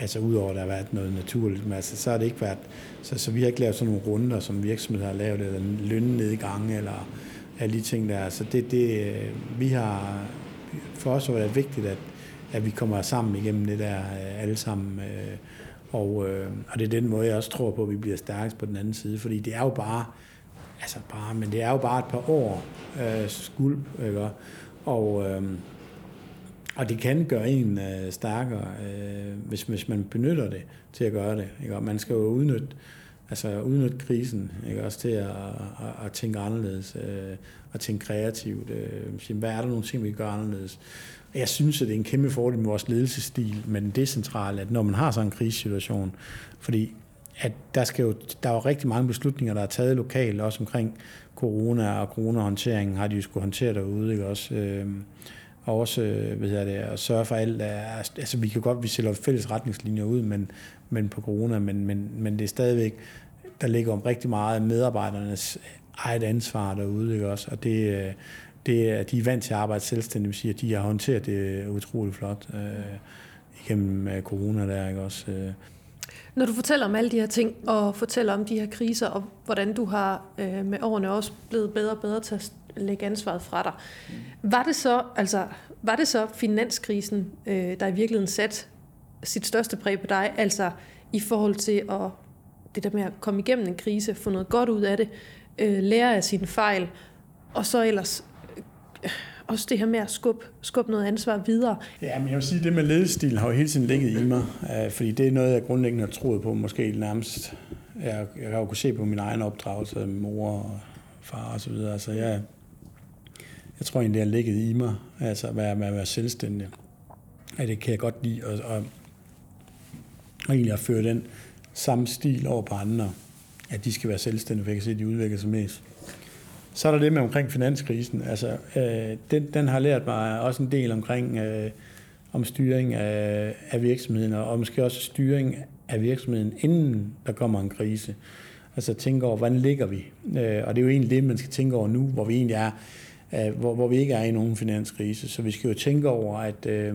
altså udover at der har været noget naturligt, men altså, så har det ikke været, så, så vi har ikke lavet sådan nogle runder, som virksomheder har lavet, eller lønnedgange, eller alle de ting der. Så det, det, øh, vi har, for os var det vigtigt, at, at vi kommer sammen igennem det der øh, alle sammen. Øh, og, og det er den måde, jeg også tror på, at vi bliver stærkest på den anden side, fordi det er jo bare, altså bare, men det er jo bare et par år øh, skuld, ikke? Og, øh, og det kan gøre en øh, stærkere, øh, hvis, hvis man benytter det til at gøre det. Ikke? Man skal jo udnytte, altså udnytte krisen ikke? også til at, at, at tænke anderledes, øh, og tænke kreativt. Øh, hvad er der nogle ting, vi kan gøre anderledes? Jeg synes, at det er en kæmpe fordel med vores ledelsesstil, men det centrale, at når man har sådan en krisesituation, fordi at der, skal jo, der er jo rigtig mange beslutninger, der er taget lokalt, også omkring corona og coronahåndteringen, har de jo skulle håndtere derude, ikke også? Øh, og også øh, hvad hedder det, at sørge for alt. Altså, vi kan godt, vi sætter fælles retningslinjer ud, men, men på corona, men, men, men det er stadigvæk, der ligger om rigtig meget medarbejdernes eget ansvar derude, ikke også? Og det, øh, det er, de er vant til at arbejde selvstændigt, vil sige, at de har håndteret det utroligt flot øh, igennem øh, corona der, ikke også? Når du fortæller om alle de her ting, og fortæller om de her kriser, og hvordan du har øh, med årene også blevet bedre og bedre til at lægge ansvaret fra dig, var det så, altså, var det så finanskrisen, øh, der i virkeligheden satte sit største præg på dig, altså i forhold til at det der med at komme igennem en krise, få noget godt ud af det, øh, lære af sine fejl, og så ellers øh, også det her med at skubbe, skubbe noget ansvar videre. Ja, men jeg vil sige, at det med ledestil har jo hele tiden ligget i mig, øh, fordi det er noget, jeg grundlæggende har troet på, måske nærmest. Jeg, jeg har jo kunnet se på min egen opdragelse, mor og far og så videre. Altså, jeg, jeg tror egentlig, det har ligget i mig, altså at være, at være selvstændig. Ja, det kan jeg godt lide, og, og, og egentlig at føre den samme stil over på andre, at de skal være selvstændige, for jeg kan se, at de udvikler sig mest. Så er der det med omkring finanskrisen. Altså, øh, den, den har lært mig også en del omkring øh, om styring af, af virksomheden, og måske også styring af virksomheden, inden der kommer en krise. Altså tænke over, hvordan ligger vi? Øh, og det er jo egentlig det, man skal tænke over nu, hvor vi egentlig er, Øh, hvor, hvor vi ikke er i nogen finanskrise. Så vi skal jo tænke over, at, øh,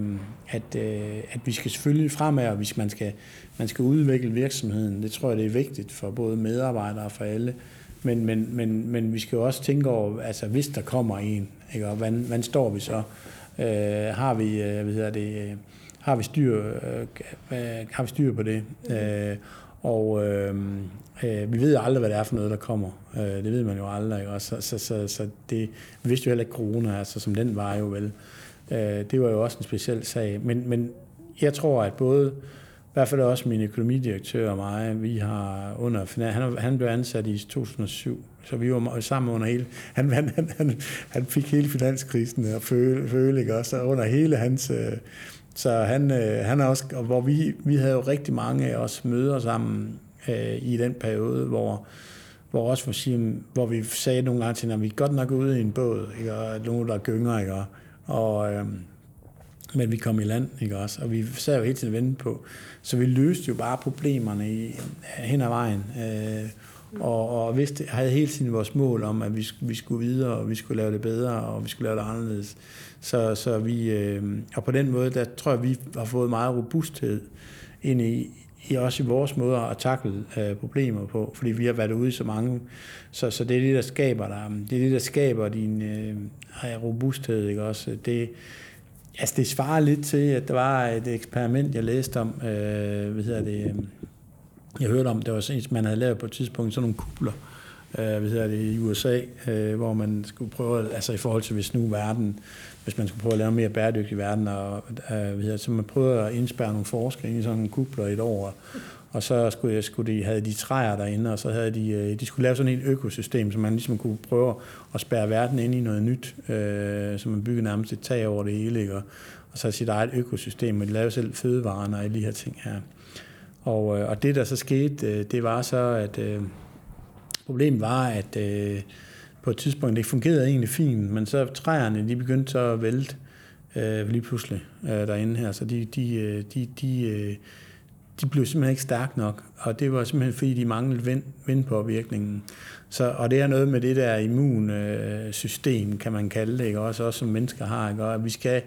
at, øh, at vi skal selvfølgelig fremad, og hvis man skal, man skal udvikle virksomheden. Det tror jeg, det er vigtigt for både medarbejdere og for alle. Men, men, men, men vi skal jo også tænke over, altså hvis der kommer en, ikke, og hvordan, hvordan står vi så? Øh, har vi, øh, hvad hedder det, øh, har vi styr, øh, øh har vi styr på det? Øh, og øh, øh, vi ved aldrig, hvad det er for noget, der kommer. Øh, det ved man jo aldrig. Ikke? Og så, så, så, så det, vi vidste jo heller ikke corona, altså, som den var jo vel. Øh, det var jo også en speciel sag. Men, men jeg tror, at både i hvert fald også min økonomidirektør og mig, vi har under, han, han blev ansat i 2007, så vi var sammen under hele, han, han, han, han fik hele finanskrisen og føle, føle ikke også, under hele hans, øh, så han, øh, han er også, og hvor vi, vi havde jo rigtig mange af os møder sammen øh, i den periode, hvor, hvor også for sige, hvor vi sagde nogle gange til, at vi er godt nok ude i en båd, ikke? og nogen, der gynger, ikke? og, øh, men vi kom i land, ikke også? Og vi sad jo hele tiden vente på. Så vi løste jo bare problemerne i, hen ad vejen. Øh, og, og vidste, havde hele tiden vores mål om, at vi, vi skulle videre, og vi skulle lave det bedre, og vi skulle lave det anderledes. Så, så vi, øh, og på den måde, der tror jeg, vi har fået meget robusthed ind i, i også i vores måder at takle øh, problemer på, fordi vi har været ude i så mange. Så, så det er det, der skaber dig. Det er det, der skaber din øh, robusthed, ikke også? Det, Altså, det svarer lidt til, at der var et eksperiment, jeg læste om, øh, hvad hedder det, øh, jeg hørte om, det var sådan, man havde lavet på et tidspunkt sådan nogle kubler, øh, hvad hedder det, i USA, øh, hvor man skulle prøve, altså i forhold til hvis nu verden, hvis man skulle prøve at lave en mere bæredygtig verden, og, øh, hvad hedder så man prøvede at indspærre nogle forskere i sådan en kubler et år, og så skulle, jeg, skulle de, havde de træer derinde, og så havde de, øh, de skulle lave sådan et økosystem, så man ligesom kunne prøve at spærre verden ind i noget nyt, øh, så man byggede nærmest et tag over det hele, ikke? Og, og så sit eget økosystem, og de lavede selv fødevarene og alle de her ting her. Og, øh, og det, der så skete, øh, det var så, at øh, problemet var, at øh, på et tidspunkt, det fungerede egentlig fint, men så træerne, de begyndte så at vælte øh, lige pludselig øh, derinde her, så de, de, øh, de, de, øh, de blev simpelthen ikke stærke nok, og det var simpelthen fordi, de manglede vind, vindpåvirkningen. Så, og det er noget med det der immunsystem, kan man kalde det, ikke? Også, også som mennesker har, ikke? Og vi skal,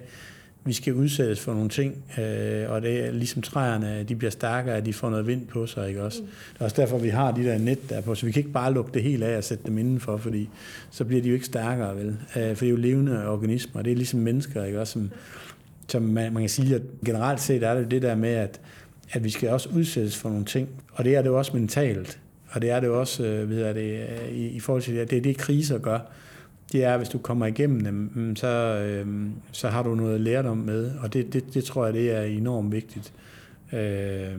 vi skal udsættes for nogle ting, øh, og det er ligesom træerne, de bliver stærkere, at de får noget vind på sig, ikke også? Mm. Det er også derfor, vi har de der net der på, så vi kan ikke bare lukke det helt af og sætte dem indenfor, fordi så bliver de jo ikke stærkere, vel? Øh, for det er jo levende organismer, det er ligesom mennesker, ikke også? Som, som man, man kan sige, at generelt set er det det der med, at at vi skal også udsættes for nogle ting. Og det er det jo også mentalt. Og det er det jo også, øh, ved jeg, det, øh, i, i forhold til det, det er det, kriser gør. Det er, hvis du kommer igennem dem, mm, så, øh, så har du noget lært om med. Og det, det, det tror jeg, det er enormt vigtigt. Øh,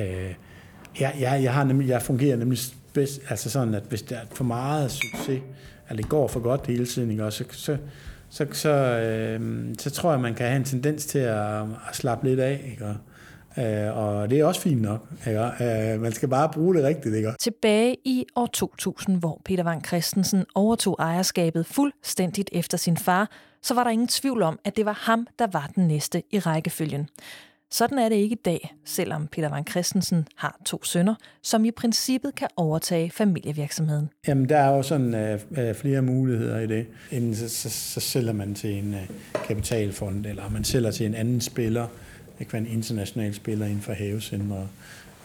øh, jeg, jeg, jeg, har nemlig, jeg fungerer nemlig bedst, altså sådan, at hvis der er for meget succes, eller det går for godt hele tiden, ikke? så, så, så, så, øh, så tror jeg, man kan have en tendens til at, at slappe lidt af. Ikke? Og, Øh, og det er også fint nok. Ikke? Øh, man skal bare bruge det rigtigt. Ikke? Tilbage i år 2000, hvor Peter Wang Christensen overtog ejerskabet fuldstændigt efter sin far, så var der ingen tvivl om, at det var ham, der var den næste i rækkefølgen. Sådan er det ikke i dag, selvom Peter Wang Christensen har to sønner, som i princippet kan overtage familievirksomheden. Jamen, der er jo sådan uh, flere muligheder i det. Inden så, så, så sælger man til en uh, kapitalfond, eller man sælger til en anden spiller, det kan være en international spiller inden for havecentre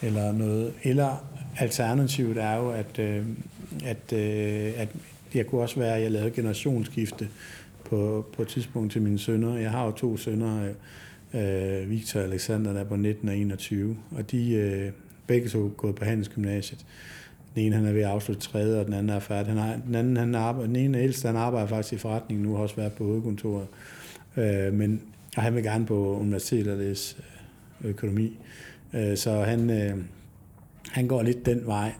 eller noget. Eller alternativet er jo, at, øh, at, øh, at jeg kunne også være, at jeg lavede generationsskifte på, på et tidspunkt til mine sønner. Jeg har jo to sønner, øh, Victor og Alexander, der er på 19 og 21. Og de øh, begge to gået på Handelsgymnasiet. Den ene han er ved at afslutte tredje, og den anden er færdig. Han har, den, anden, han arbejder, den ene ældste, han arbejder faktisk i forretningen nu, har også været på hovedkontoret. Øh, men og han vil gerne på universitetet og læse øh, økonomi. Øh, så han, øh, han går lidt den vej.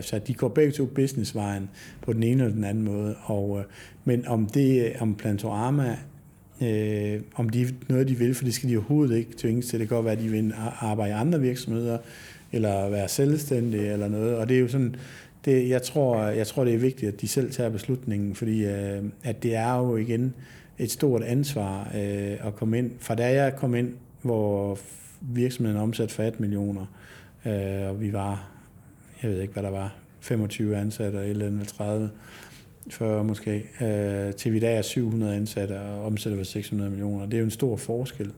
Så de går begge to businessvejen på den ene eller den anden måde. Og, men om det om Plantorama øh, om de noget, de vil, for det skal de overhovedet ikke tvinges til. Det kan godt være, at de vil arbejde i andre virksomheder, eller være selvstændige eller noget. Og det er jo sådan, det, jeg, tror, jeg tror, det er vigtigt, at de selv tager beslutningen, fordi øh, at det er jo igen et stort ansvar øh, at komme ind. Fra da jeg kom ind, hvor virksomheden omsatte for 18 millioner, øh, og vi var, jeg ved ikke, hvad der var, 25 ansatte eller 30, 40 måske, øh, til vi der er 700 ansatte og omsætter for 600 millioner. Det er jo en stor forskel.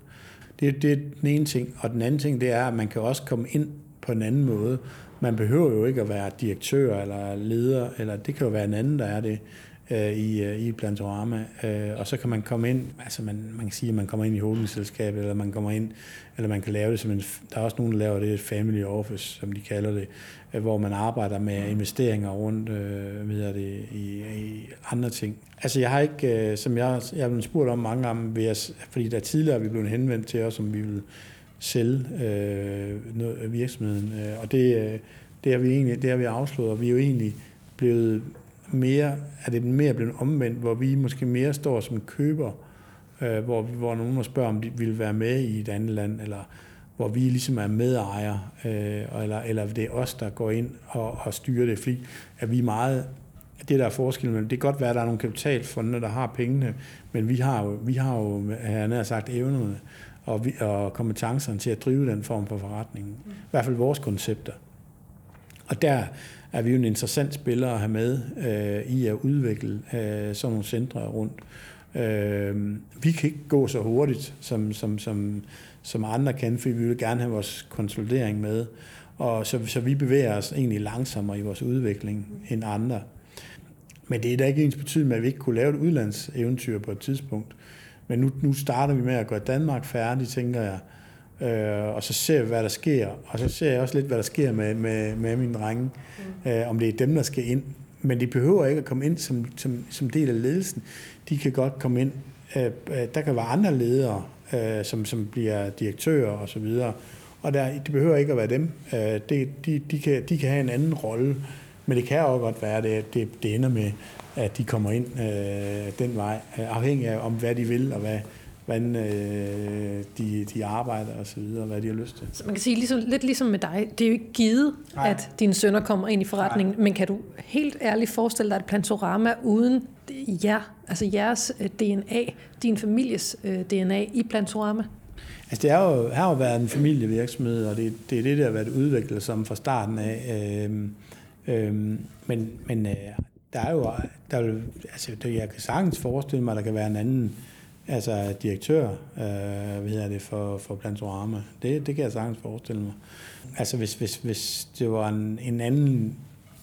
Det, det er den ene ting. Og den anden ting, det er, at man kan også komme ind på en anden måde. Man behøver jo ikke at være direktør eller leder, eller det kan jo være en anden, der er det øh, i, øh, i Plantorama. Øh, og så kan man komme ind, altså man, man kan sige, at man kommer ind i holdingselskabet, eller man kommer ind, eller man kan lave det som en, der er også nogen, der laver det, et family office, som de kalder det, øh, hvor man arbejder med investeringer rundt, øh, ved det, i, i andre ting. Altså jeg har ikke, øh, som jeg, jeg er blevet spurgt om mange gange, jeg, fordi der tidligere er vi blevet henvendt til os, om vi vil sælge øh, noget, virksomheden, øh, og det, øh, det har vi egentlig, det har vi afslået, og vi er jo egentlig blevet mere, er det mere blevet omvendt, hvor vi måske mere står som køber, øh, hvor, hvor nogen spørger, om de vil være med i et andet land, eller hvor vi ligesom er medejere, øh, eller, eller det er os, der går ind og, og styrer det, fordi at vi er meget det der er forskellen, det kan godt være, at der er nogle kapitalfonde, der har pengene, men vi har jo, vi har jo han har sagt, evnerne og, vi, og kompetencerne til at drive den form for forretning. I hvert fald vores koncepter. Og der er vi jo en interessant spiller at have med øh, i at udvikle øh, sådan nogle centre rundt. Øh, vi kan ikke gå så hurtigt, som, som, som, som andre kan, fordi vi vil gerne have vores konsolidering med. Og så, så vi bevæger os egentlig langsommere i vores udvikling end andre. Men det er da ikke ens betydning med, at vi ikke kunne lave et udlandseventyr på et tidspunkt. Men nu, nu starter vi med at gøre Danmark færdig, tænker jeg. Øh, og så ser vi, hvad der sker. Og så ser jeg også lidt, hvad der sker med, med, med mine drenge. Mm. Øh, om det er dem, der skal ind. Men de behøver ikke at komme ind som, som, som del af ledelsen. De kan godt komme ind. Øh, øh der kan være andre ledere, øh, som, som bliver direktører og så videre. Og der, det behøver ikke at være dem. Øh, det, de, de, kan, de kan have en anden rolle. Men det kan også godt være, at det, det, det ender med, at de kommer ind øh, den vej, øh, afhængig af om hvad de vil og hvad, hvordan øh, de, de arbejder og så videre, hvad de har lyst til. Så man kan sige ligesom, lidt ligesom med dig, det er jo ikke givet, Nej. at dine sønner kommer ind i forretningen, Nej. men kan du helt ærligt forestille dig et plantorama uden jer, altså jeres øh, DNA, din families øh, DNA i plantorama? Altså det er jo, har jo været en familievirksomhed, og det, det er det, der har været udviklet som fra starten af. Øhm, øhm, men men øh, der er jo, der, altså, jeg kan sagtens forestille mig, at der kan være en anden altså direktør øh, hvad hedder det, for, for Plantorama. Det, det kan jeg sagtens forestille mig. Altså hvis, hvis, hvis det var en, en anden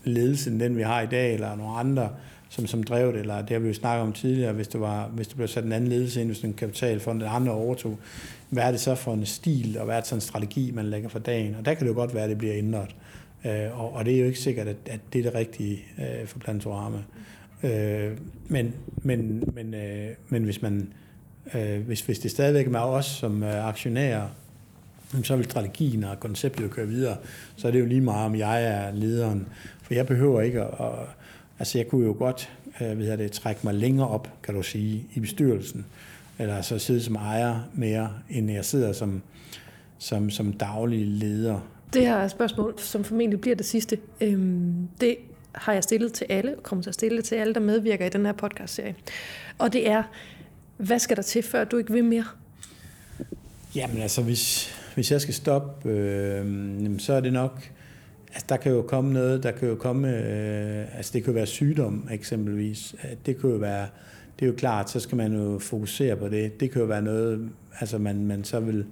ledelse end den, vi har i dag, eller nogle andre, som, som drev det, eller det har vi jo snakket om tidligere, hvis det, var, hvis det blev sat en anden ledelse ind, hvis en kapitalfond eller andre overtog, hvad er det så for en stil, og hvad er det så en strategi, man lægger for dagen? Og der kan det jo godt være, at det bliver ændret. Øh, og, og det er jo ikke sikkert, at, at det er det rigtige øh, for Plantorama. Øh, men, men, men, øh, men hvis man Øh, hvis, hvis det stadigvæk er os som øh, aktionærer, så vil strategien og konceptet jo køre videre. Så er det jo lige meget, om jeg er lederen. For jeg behøver ikke at... at altså, jeg kunne jo godt øh, ved det, trække mig længere op, kan du sige, i bestyrelsen. Eller så sidde som ejer mere, end jeg sidder som, som, som daglig leder. Det her er et spørgsmål, som formentlig bliver det sidste. Øhm, det har jeg stillet til alle, og kommer til at stille det til alle, der medvirker i den her podcast-serie. Og det er, hvad skal der til, før du ikke vil mere? Jamen altså, hvis, hvis jeg skal stoppe, øh, så er det nok... Altså, der kan jo komme noget, der kan jo komme... Øh, altså, det kan jo være sygdom, eksempelvis. Det kan jo være... Det er jo klart, så skal man jo fokusere på det. Det kan jo være noget, altså man, man så vil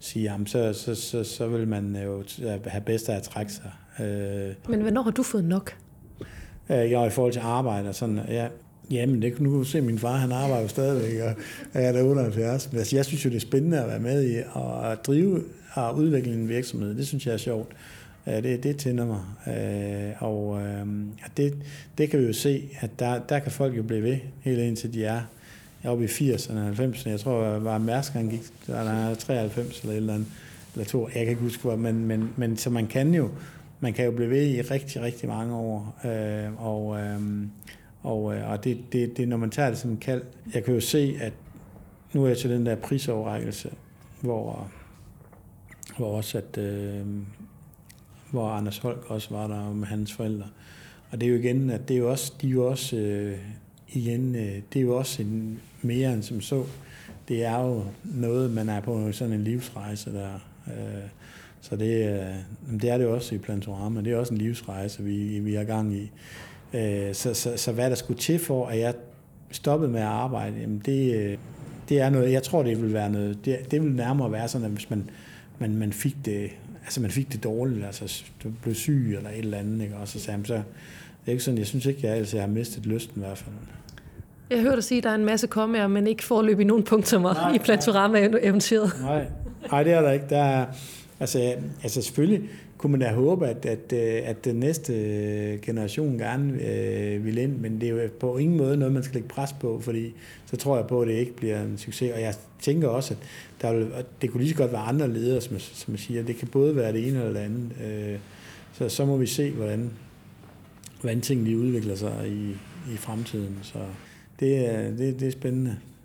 sige, jamen, så, så, så, så vil man jo have bedst af at trække sig. Øh, Men hvornår har du fået nok? Øh, jeg i forhold til arbejde og sådan, ja, Jamen, det, kunne nu se, min far han arbejder jo stadigvæk, og jeg er der 78. Men altså, jeg synes jo, det er spændende at være med i at drive og udvikle en virksomhed. Det synes jeg er sjovt. Øh, det, det tænder mig. Øh, øh, og det, det kan vi jo se, at der, der kan folk jo blive ved, helt indtil de er oppe i 80'erne og 90'erne. Jeg tror, var Mærsk, han gik, der er 93 eller et eller andet, eller to, jeg kan ikke huske, hvor, men, men, men så man kan jo, man kan jo blive ved i rigtig, rigtig mange år. Og, og og, øh, og det, det, det, når man tager det som en kald, jeg kan jo se, at nu er jeg til den der prisoverrækkelse, hvor, hvor også at, øh, hvor Anders Holk også var der med hans forældre. Og det er jo igen, at det er jo også, de er jo også øh, igen, øh, det er jo også en, mere end som så. Det er jo noget, man er på sådan en livsrejse der. Øh, så det, øh, det er det jo også i Plantorama. Det er også en livsrejse, vi, vi er gang i. Øh, så, så, så hvad der skulle til for, at jeg stoppede med at arbejde, jamen det, øh, det er noget, jeg tror, det vil være noget, det, det vil nærmere være sådan, at hvis man, man, man fik det, altså man fik det dårligt, altså du blev syg eller et eller andet, ikke? og så sagde så, det er ikke sådan, jeg synes ikke, jeg, altså, jeg har mistet lysten i hvert fald. Jeg hørte dig sige, at der er en masse kommaer, men ikke forløb i nogen punkter i Plantorama-eventyret. Nej, nej, det er der ikke. Der er, altså, altså selvfølgelig, kunne man da håbe, at, at, øh, at den næste øh, generation gerne øh, vil ind, men det er jo på ingen måde noget, man skal lægge pres på, fordi så tror jeg på, at det ikke bliver en succes. Og jeg tænker også, at der vil, det kunne lige så godt være andre ledere, som, som jeg siger. Det kan både være det ene eller det andet. Øh, så, så må vi se, hvordan, hvordan tingene udvikler sig i, i fremtiden. Så det er, det, det er spændende.